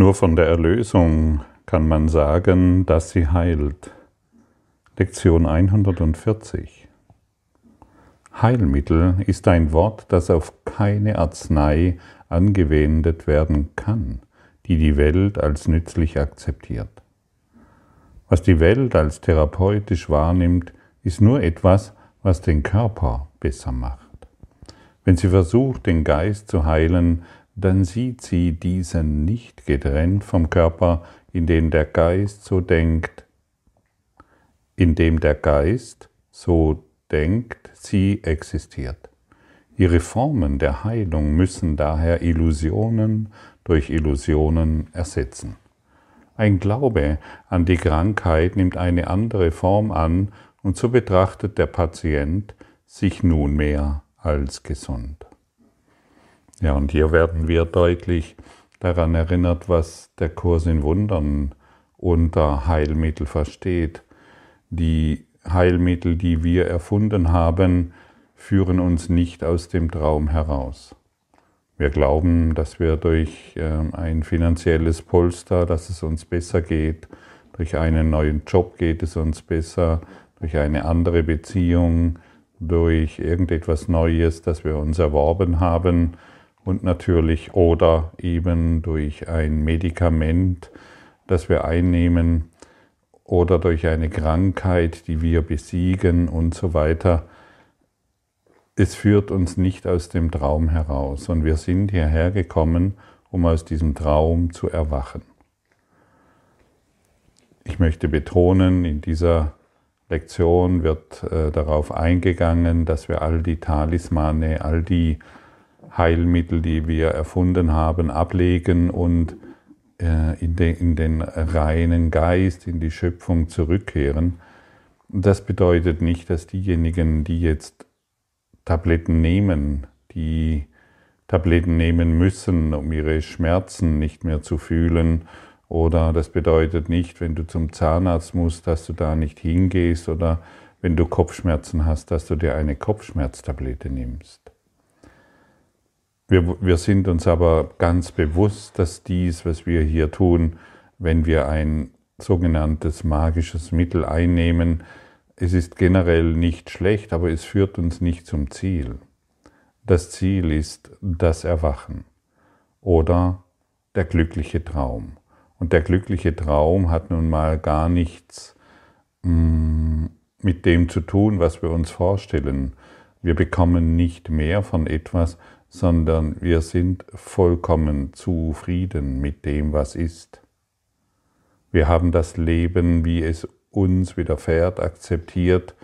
Nur von der Erlösung kann man sagen, dass sie heilt. Lektion 140. Heilmittel ist ein Wort, das auf keine Arznei angewendet werden kann, die die Welt als nützlich akzeptiert. Was die Welt als therapeutisch wahrnimmt, ist nur etwas, was den Körper besser macht. Wenn sie versucht, den Geist zu heilen, dann sieht sie diesen nicht getrennt vom Körper, in dem der Geist so denkt, in dem der Geist so denkt, sie existiert. Ihre Formen der Heilung müssen daher Illusionen durch Illusionen ersetzen. Ein Glaube an die Krankheit nimmt eine andere Form an und so betrachtet der Patient sich nunmehr als gesund. Ja, und hier werden wir deutlich daran erinnert, was der Kurs in Wundern unter Heilmittel versteht. Die Heilmittel, die wir erfunden haben, führen uns nicht aus dem Traum heraus. Wir glauben, dass wir durch ähm, ein finanzielles Polster, dass es uns besser geht, durch einen neuen Job geht es uns besser, durch eine andere Beziehung, durch irgendetwas Neues, das wir uns erworben haben, und natürlich oder eben durch ein Medikament, das wir einnehmen oder durch eine Krankheit, die wir besiegen und so weiter. Es führt uns nicht aus dem Traum heraus und wir sind hierher gekommen, um aus diesem Traum zu erwachen. Ich möchte betonen, in dieser Lektion wird äh, darauf eingegangen, dass wir all die Talismane, all die Heilmittel, die wir erfunden haben, ablegen und äh, in, den, in den reinen Geist, in die Schöpfung zurückkehren. Das bedeutet nicht, dass diejenigen, die jetzt Tabletten nehmen, die Tabletten nehmen müssen, um ihre Schmerzen nicht mehr zu fühlen, oder das bedeutet nicht, wenn du zum Zahnarzt musst, dass du da nicht hingehst, oder wenn du Kopfschmerzen hast, dass du dir eine Kopfschmerztablette nimmst. Wir, wir sind uns aber ganz bewusst, dass dies, was wir hier tun, wenn wir ein sogenanntes magisches Mittel einnehmen, es ist generell nicht schlecht, aber es führt uns nicht zum Ziel. Das Ziel ist das Erwachen oder der glückliche Traum. Und der glückliche Traum hat nun mal gar nichts mm, mit dem zu tun, was wir uns vorstellen. Wir bekommen nicht mehr von etwas, sondern wir sind vollkommen zufrieden mit dem, was ist. Wir haben das Leben, wie es uns widerfährt, akzeptiert.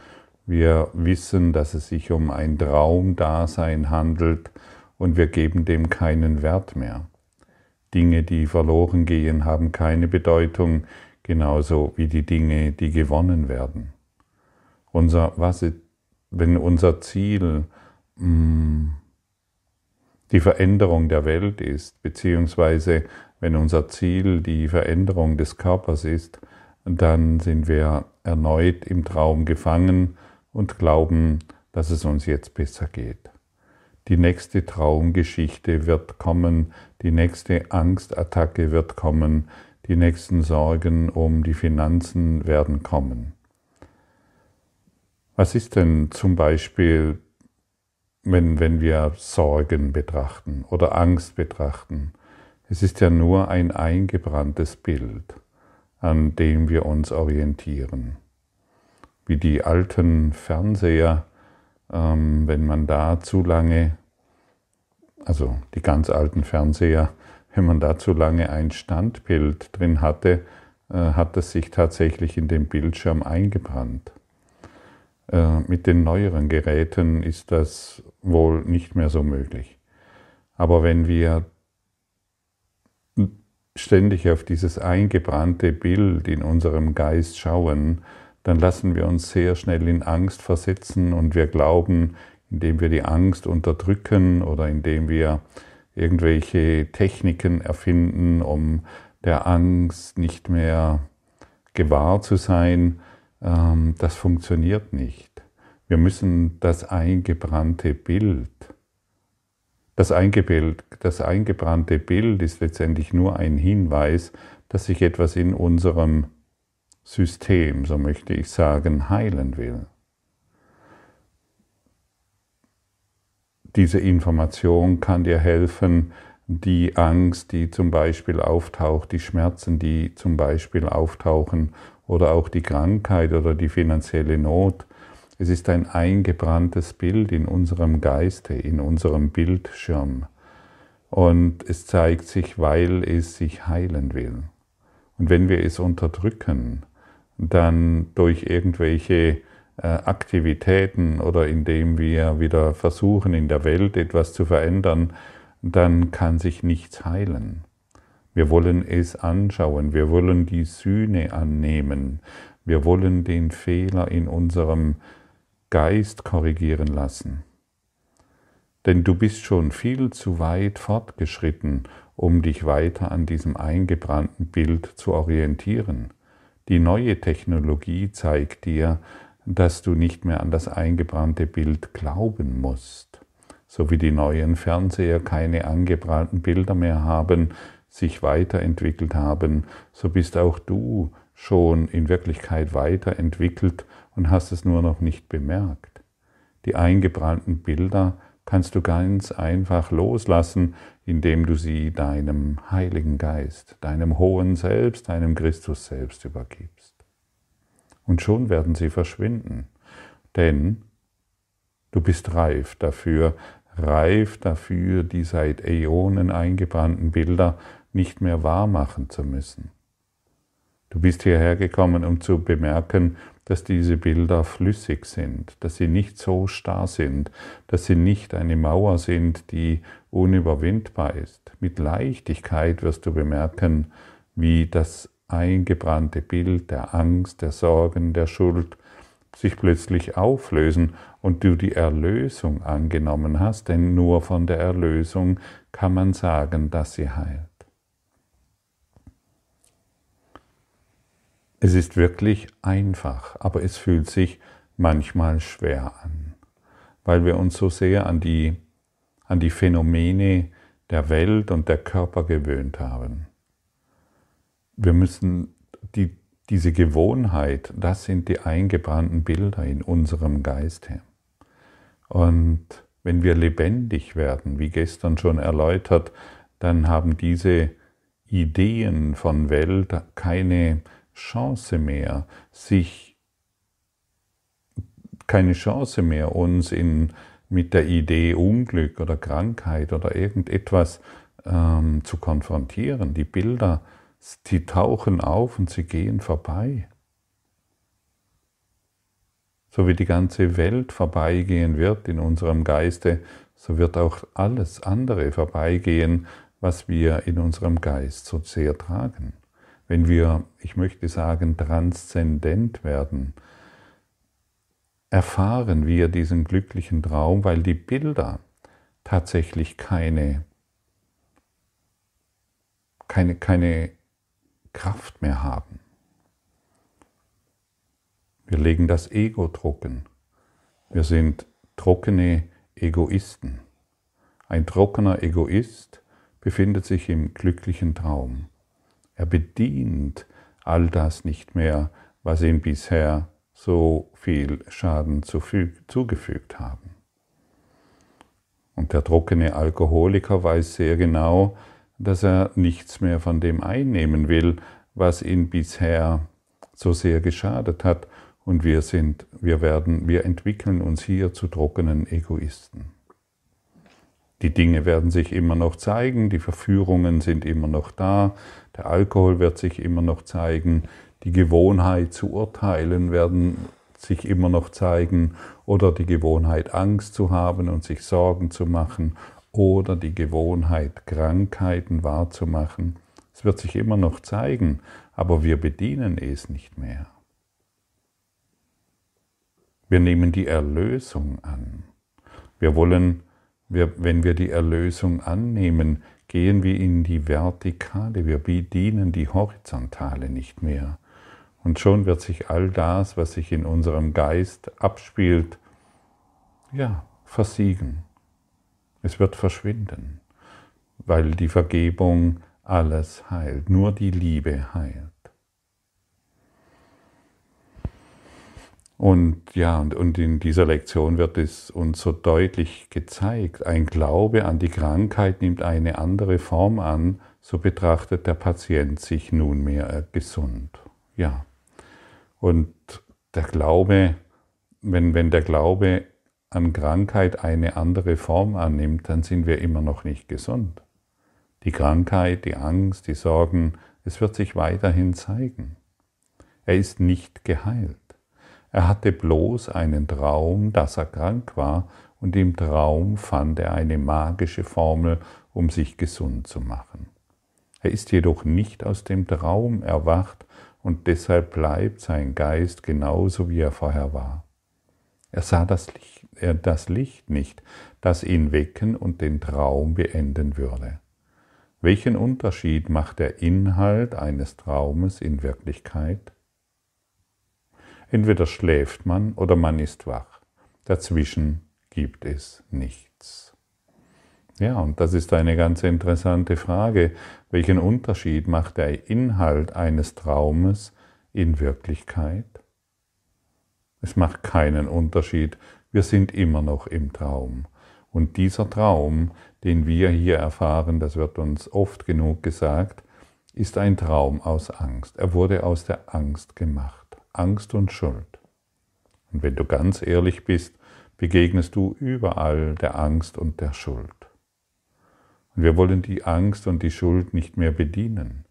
Wir wissen, dass es sich um ein Traumdasein handelt und wir geben dem keinen Wert mehr. Dinge, die verloren gehen, haben keine Bedeutung, genauso wie die Dinge, die gewonnen werden. Unser, was, wenn unser Ziel mh, mm, die Veränderung der Welt ist, beziehungsweise wenn unser Ziel die Veränderung des Körpers ist, dann sind wir erneut im Traum gefangen und glauben, dass es uns jetzt besser geht. Die nächste Traumgeschichte wird kommen, die nächste Angstattacke wird kommen, die nächsten Sorgen um die Finanzen werden kommen. Was ist denn zum Beispiel wenn, wenn wir Sorgen betrachten oder Angst betrachten. Es ist ja nur ein eingebranntes Bild, an dem wir uns orientieren. Wie die alten Fernseher, ähm, wenn man da zu lange, also die ganz alten Fernseher, wenn man da zu lange ein Standbild drin hatte, äh, hat es sich tatsächlich in den Bildschirm eingebrannt. Äh, mit den neueren Geräten ist das wohl nicht mehr so möglich. Aber wenn wir ständig auf dieses eingebrannte Bild in unserem Geist schauen, dann lassen wir uns sehr schnell in Angst versetzen und wir glauben, indem wir die Angst unterdrücken oder indem wir irgendwelche Techniken erfinden, um der Angst nicht mehr gewahr zu sein, ähm, das funktioniert nicht. Wir müssen das eingebrannte Bild Das, Eingebild, das eingebrannte Bild ist letztendlich nur ein Hinweis, dass sich etwas in unserem System, so möchte ich sagen, heilen will. Diese Information kann dir helfen, die Angst, die zum Beispiel auftaucht, die Schmerzen, die zum Beispiel auftauchen oder auch die Krankheit oder die finanzielle Not. Es ist ein eingebranntes Bild in unserem Geiste, in unserem Bildschirm. Und es zeigt sich, weil es sich heilen will. Und wenn wir es unterdrücken, dann durch irgendwelche äh, Aktivitäten oder indem wir wieder versuchen, in der Welt etwas zu verändern, dann kann sich nichts heilen. Wir wollen es anschauen, wir wollen die Sühne annehmen, wir wollen den Fehler in unserem Geist korrigieren lassen. Denn du bist schon viel zu weit fortgeschritten, um dich weiter an diesem eingebrannten Bild zu orientieren. Die neue Technologie zeigt dir, dass du nicht mehr an das eingebrannte Bild glauben musst. So wie die neuen Fernseher keine angebrannten Bilder mehr haben, sich weiterentwickelt haben, so bist auch du schon in Wirklichkeit weiterentwickelt und hast es nur noch nicht bemerkt. Die eingebrannten Bilder kannst du ganz einfach loslassen, indem du sie deinem Heiligen Geist, deinem hohen Selbst, deinem Christus selbst übergibst. Und schon werden sie verschwinden, denn du bist reif dafür, reif dafür, die seit Äonen eingebrannten Bilder nicht mehr wahr machen zu müssen. Du bist hierher gekommen, um zu bemerken, dass diese Bilder flüssig sind, dass sie nicht so starr sind, dass sie nicht eine Mauer sind, die unüberwindbar ist. Mit Leichtigkeit wirst du bemerken, wie das eingebrannte Bild der Angst, der Sorgen, der Schuld sich plötzlich auflösen und du die Erlösung angenommen hast, denn nur von der Erlösung kann man sagen, dass sie heilt. Es ist wirklich einfach, aber es fühlt sich manchmal schwer an, weil wir uns so sehr an die, an die Phänomene der Welt und der Körper gewöhnt haben. Wir müssen die, diese Gewohnheit, das sind die eingebrannten Bilder in unserem Geiste. Und wenn wir lebendig werden, wie gestern schon erläutert, dann haben diese Ideen von Welt keine Chance mehr, sich keine Chance mehr, uns in, mit der Idee Unglück oder Krankheit oder irgendetwas ähm, zu konfrontieren. Die Bilder, die tauchen auf und sie gehen vorbei. So wie die ganze Welt vorbeigehen wird in unserem Geiste, so wird auch alles andere vorbeigehen, was wir in unserem Geist so sehr tragen wenn wir, ich möchte sagen, transzendent werden, erfahren wir diesen glücklichen Traum, weil die Bilder tatsächlich keine, keine, keine Kraft mehr haben. Wir legen das Ego trocken. Wir sind trockene Egoisten. Ein trockener Egoist befindet sich im glücklichen Traum. Er bedient all das nicht mehr, was ihm bisher so viel Schaden zugefügt haben. Und der trockene Alkoholiker weiß sehr genau, dass er nichts mehr von dem einnehmen will, was ihn bisher so sehr geschadet hat. Und wir sind, wir werden, wir entwickeln uns hier zu trockenen Egoisten. Die Dinge werden sich immer noch zeigen, die Verführungen sind immer noch da, der Alkohol wird sich immer noch zeigen, die Gewohnheit zu urteilen werden sich immer noch zeigen oder die Gewohnheit Angst zu haben und sich Sorgen zu machen oder die Gewohnheit Krankheiten wahrzumachen. Es wird sich immer noch zeigen, aber wir bedienen es nicht mehr. Wir nehmen die Erlösung an. Wir wollen wir, wenn wir die Erlösung annehmen, gehen wir in die Vertikale, wir bedienen die Horizontale nicht mehr. Und schon wird sich all das, was sich in unserem Geist abspielt, ja, versiegen. Es wird verschwinden, weil die Vergebung alles heilt, nur die Liebe heilt. Und ja, und, und in dieser Lektion wird es uns so deutlich gezeigt, ein Glaube an die Krankheit nimmt eine andere Form an, so betrachtet der Patient sich nunmehr gesund. Ja. Und der Glaube, wenn, wenn der Glaube an Krankheit eine andere Form annimmt, dann sind wir immer noch nicht gesund. Die Krankheit, die Angst, die Sorgen, es wird sich weiterhin zeigen. Er ist nicht geheilt. Er hatte bloß einen Traum, dass er krank war, und im Traum fand er eine magische Formel, um sich gesund zu machen. Er ist jedoch nicht aus dem Traum erwacht und deshalb bleibt sein Geist genauso, wie er vorher war. Er sah das Licht, er das Licht nicht, das ihn wecken und den Traum beenden würde. Welchen Unterschied macht der Inhalt eines Traumes in Wirklichkeit? Entweder schläft man oder man ist wach. Dazwischen gibt es nichts. Ja, und das ist eine ganz interessante Frage. Welchen Unterschied macht der Inhalt eines Traumes in Wirklichkeit? Es macht keinen Unterschied. Wir sind immer noch im Traum. Und dieser Traum, den wir hier erfahren, das wird uns oft genug gesagt, ist ein Traum aus Angst. Er wurde aus der Angst gemacht. Angst und Schuld. Und wenn du ganz ehrlich bist, begegnest du überall der Angst und der Schuld. Und wir wollen die Angst und die Schuld nicht mehr bedienen.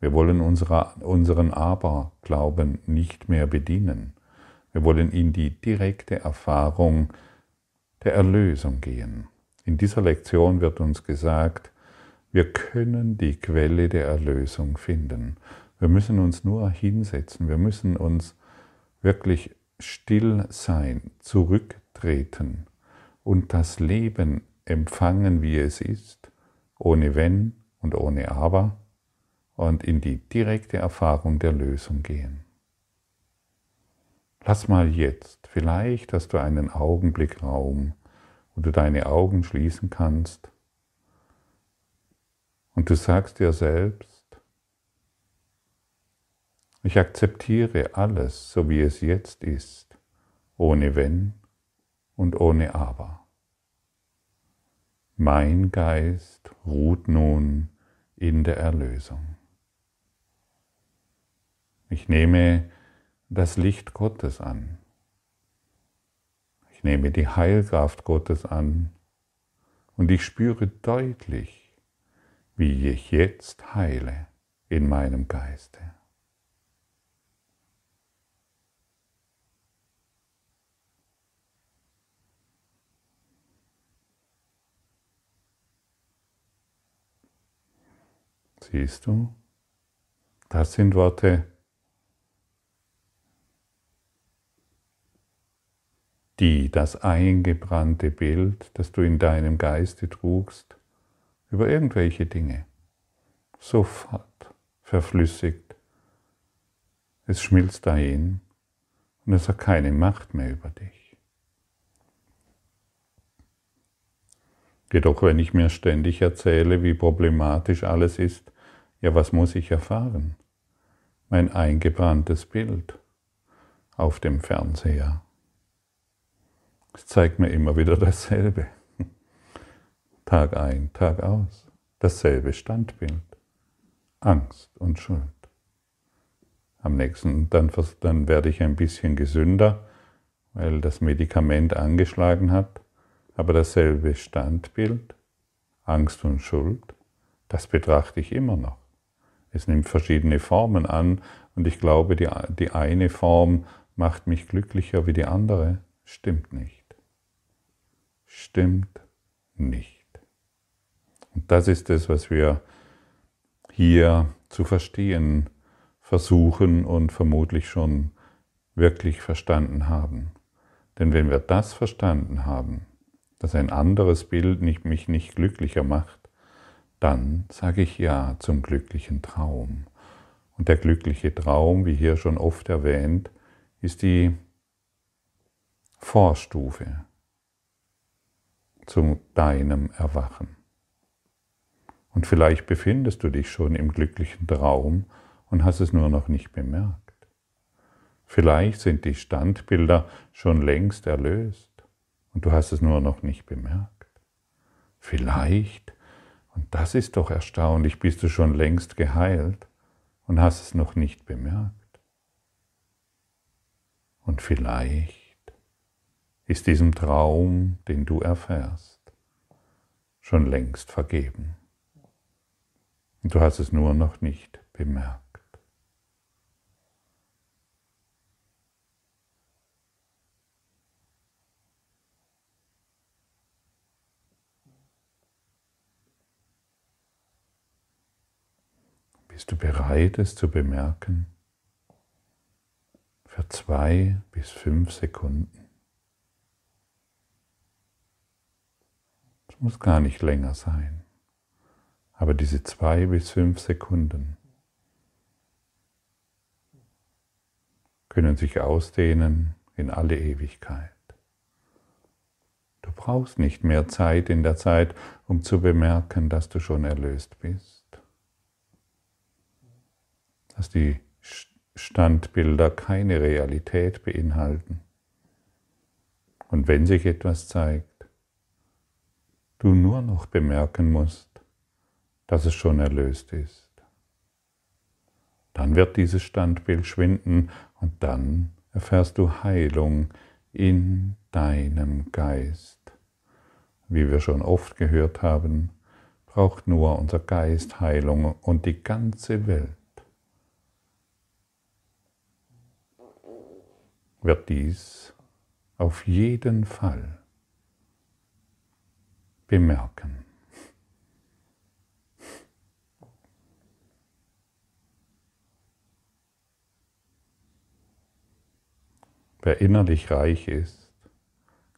Wir wollen unsere, unseren Aberglauben nicht mehr bedienen. Wir wollen in die direkte Erfahrung der Erlösung gehen. In dieser Lektion wird uns gesagt, wir können die Quelle der Erlösung finden. Wir müssen uns nur hinsetzen, wir müssen uns wirklich still sein, zurücktreten und das Leben empfangen, wie es ist, ohne wenn und ohne aber und in die direkte Erfahrung der Lösung gehen. Lass mal jetzt, vielleicht hast du einen Augenblick Raum, wo du deine Augen schließen kannst und du sagst dir selbst, ich akzeptiere alles, so wie es jetzt ist, ohne wenn und ohne aber. Mein Geist ruht nun in der Erlösung. Ich nehme das Licht Gottes an. Ich nehme die Heilkraft Gottes an und ich spüre deutlich, wie ich jetzt heile in meinem Geiste. Siehst du? Das sind Worte, die das eingebrannte Bild, das du in deinem Geiste trugst, über irgendwelche Dinge sofort verflüssigt. Es schmilzt dahin und es hat keine Macht mehr über dich. Jedoch, wenn ich mir ständig erzähle, wie problematisch alles ist, ja, was muss ich erfahren? Mein eingebranntes Bild auf dem Fernseher. Es zeigt mir immer wieder dasselbe. Tag ein, Tag aus. Dasselbe Standbild. Angst und Schuld. Am nächsten, dann, dann werde ich ein bisschen gesünder, weil das Medikament angeschlagen hat, aber dasselbe Standbild, Angst und Schuld, das betrachte ich immer noch. Es nimmt verschiedene Formen an und ich glaube, die, die eine Form macht mich glücklicher wie die andere. Stimmt nicht. Stimmt nicht. Und das ist es, was wir hier zu verstehen versuchen und vermutlich schon wirklich verstanden haben. Denn wenn wir das verstanden haben, dass ein anderes Bild mich nicht glücklicher macht, dann sage ich Ja zum glücklichen Traum. Und der glückliche Traum, wie hier schon oft erwähnt, ist die Vorstufe zu deinem Erwachen. Und vielleicht befindest du dich schon im glücklichen Traum und hast es nur noch nicht bemerkt. Vielleicht sind die Standbilder schon längst erlöst und du hast es nur noch nicht bemerkt. Vielleicht, und das ist doch erstaunlich, bist du schon längst geheilt und hast es noch nicht bemerkt. Und vielleicht ist diesem Traum, den du erfährst, schon längst vergeben. Und du hast es nur noch nicht bemerkt. Bist du bereit, es zu bemerken? Für zwei bis fünf Sekunden. Es muss gar nicht länger sein, aber diese zwei bis fünf Sekunden können sich ausdehnen in alle Ewigkeit. Du brauchst nicht mehr Zeit in der Zeit, um zu bemerken, dass du schon erlöst bist dass die Standbilder keine Realität beinhalten. Und wenn sich etwas zeigt, du nur noch bemerken musst, dass es schon erlöst ist. Dann wird dieses Standbild schwinden und dann erfährst du Heilung in deinem Geist. Wie wir schon oft gehört haben, braucht nur unser Geist Heilung und die ganze Welt wird dies auf jeden Fall bemerken. Wer innerlich reich ist,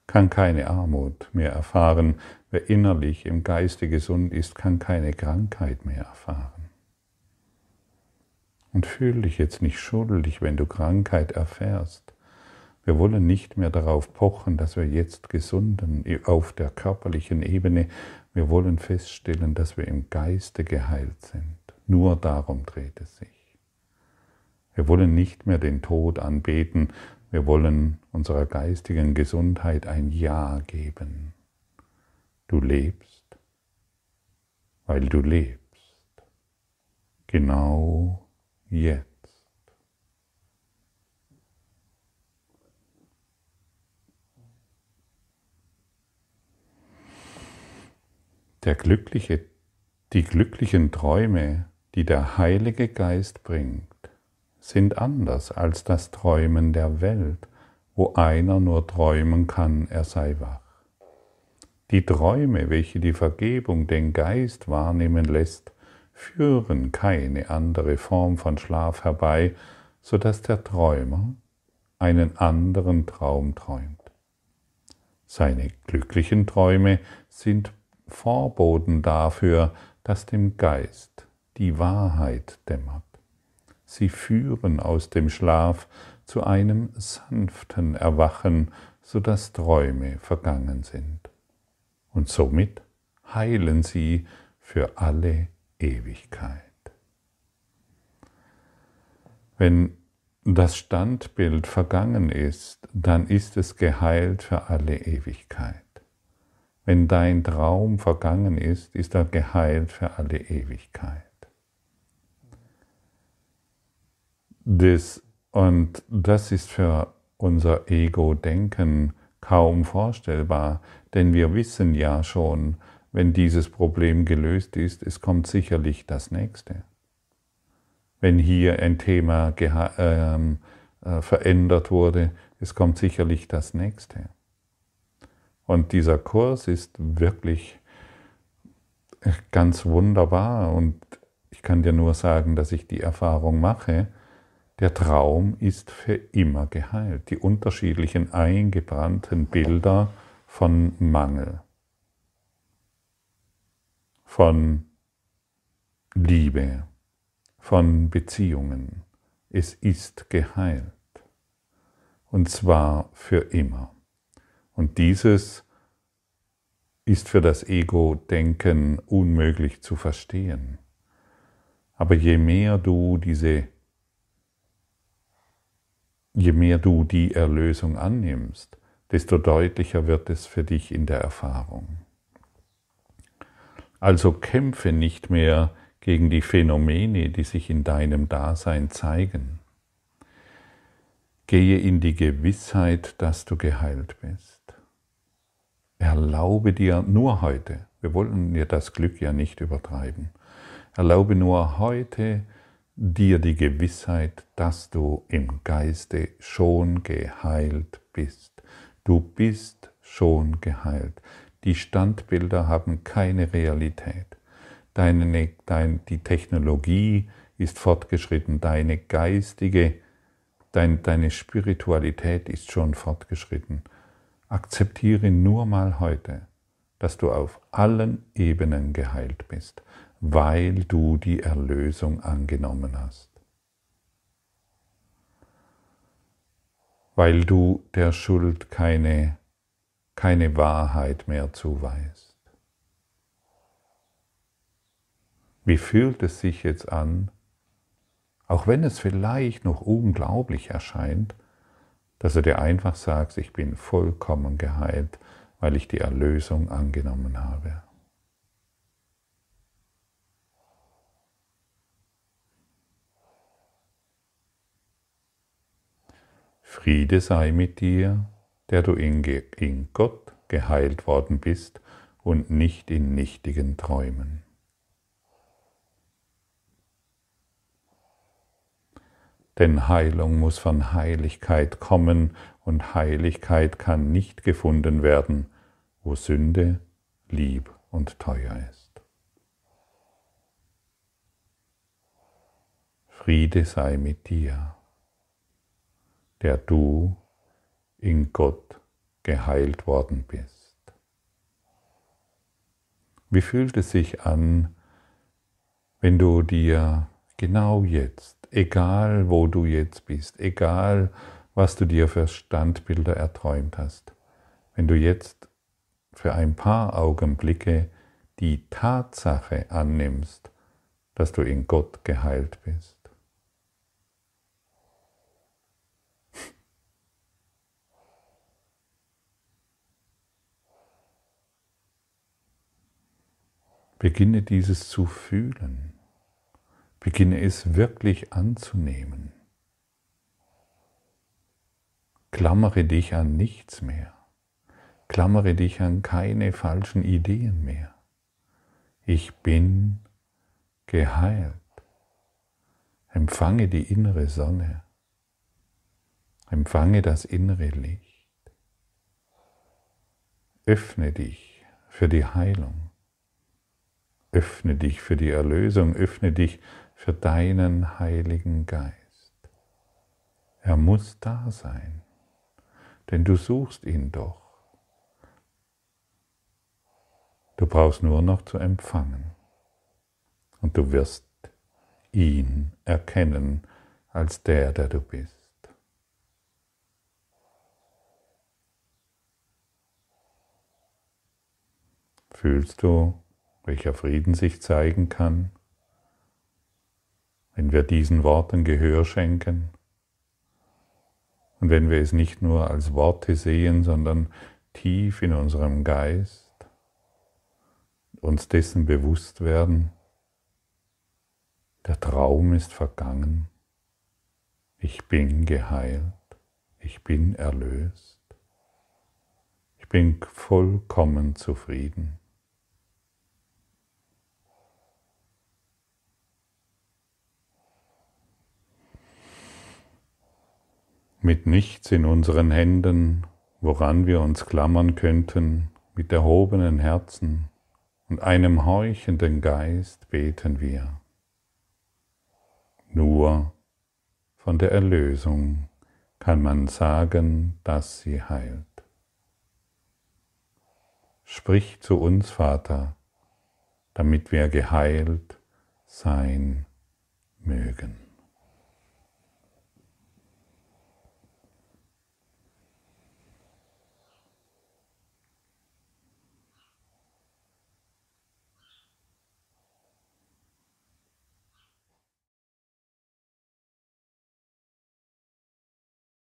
kann keine Armut mehr erfahren. Wer innerlich im Geiste gesund ist, kann keine Krankheit mehr erfahren. Und fühl dich jetzt nicht schuldig, wenn du Krankheit erfährst. Wir wollen nicht mehr darauf pochen, dass wir jetzt gesunden auf der körperlichen Ebene. Wir wollen feststellen, dass wir im Geiste geheilt sind. Nur darum dreht es sich. Wir wollen nicht mehr den Tod anbeten. Wir wollen unserer geistigen Gesundheit ein Ja geben. Du lebst, weil du lebst. Genau jetzt. Der glückliche, die glücklichen Träume, die der Heilige Geist bringt, sind anders als das Träumen der Welt, wo einer nur träumen kann, er sei wach. Die Träume, welche die Vergebung den Geist wahrnehmen lässt, führen keine andere Form von Schlaf herbei, so dass der Träumer einen anderen Traum träumt. Seine glücklichen Träume sind Vorboten dafür, dass dem Geist die Wahrheit dämmert. Sie führen aus dem Schlaf zu einem sanften Erwachen, so dass Träume vergangen sind. Und somit heilen sie für alle Ewigkeit. Wenn das Standbild vergangen ist, dann ist es geheilt für alle Ewigkeit. Wenn dein Traum vergangen ist, ist er geheilt für alle Ewigkeit. Das, und das ist für unser Ego-Denken kaum vorstellbar, denn wir wissen ja schon, wenn dieses Problem gelöst ist, es kommt sicherlich das nächste. Wenn hier ein Thema ähm, äh, verändert wurde, es kommt sicherlich das nächste. Und dieser Kurs ist wirklich ganz wunderbar und ich kann dir nur sagen, dass ich die Erfahrung mache, der Traum ist für immer geheilt. Die unterschiedlichen eingebrannten Bilder von Mangel, von Liebe, von Beziehungen. Es ist geheilt. Und zwar für immer. Und dieses ist für das Ego-Denken unmöglich zu verstehen. Aber je mehr du diese, je mehr du die Erlösung annimmst, desto deutlicher wird es für dich in der Erfahrung. Also kämpfe nicht mehr gegen die Phänomene, die sich in deinem Dasein zeigen. Gehe in die Gewissheit, dass du geheilt bist. Erlaube dir nur heute, wir wollen dir das Glück ja nicht übertreiben, erlaube nur heute dir die Gewissheit, dass du im Geiste schon geheilt bist. Du bist schon geheilt. Die Standbilder haben keine Realität. Deine, dein, die Technologie ist fortgeschritten, deine geistige, dein, deine Spiritualität ist schon fortgeschritten. Akzeptiere nur mal heute, dass du auf allen Ebenen geheilt bist, weil du die Erlösung angenommen hast. Weil du der Schuld keine keine Wahrheit mehr zuweist. Wie fühlt es sich jetzt an, auch wenn es vielleicht noch unglaublich erscheint, dass du dir einfach sagst, ich bin vollkommen geheilt, weil ich die Erlösung angenommen habe. Friede sei mit dir der du in, in Gott geheilt worden bist und nicht in nichtigen Träumen. Denn Heilung muss von Heiligkeit kommen und Heiligkeit kann nicht gefunden werden, wo Sünde lieb und teuer ist. Friede sei mit dir, der du in Gott geheilt worden bist. Wie fühlt es sich an, wenn du dir genau jetzt, egal wo du jetzt bist, egal was du dir für Standbilder erträumt hast, wenn du jetzt für ein paar Augenblicke die Tatsache annimmst, dass du in Gott geheilt bist. Beginne dieses zu fühlen. Beginne es wirklich anzunehmen. Klammere dich an nichts mehr. Klammere dich an keine falschen Ideen mehr. Ich bin geheilt. Empfange die innere Sonne. Empfange das innere Licht. Öffne dich für die Heilung. Öffne dich für die Erlösung, öffne dich für deinen Heiligen Geist. Er muss da sein, denn du suchst ihn doch. Du brauchst nur noch zu empfangen und du wirst ihn erkennen als der, der du bist. Fühlst du, welcher Frieden sich zeigen kann, wenn wir diesen Worten Gehör schenken. Und wenn wir es nicht nur als Worte sehen, sondern tief in unserem Geist uns dessen bewusst werden, der Traum ist vergangen, ich bin geheilt, ich bin erlöst, ich bin vollkommen zufrieden. Mit nichts in unseren Händen, woran wir uns klammern könnten, mit erhobenen Herzen und einem horchenden Geist beten wir. Nur von der Erlösung kann man sagen, dass sie heilt. Sprich zu uns, Vater, damit wir geheilt sein mögen.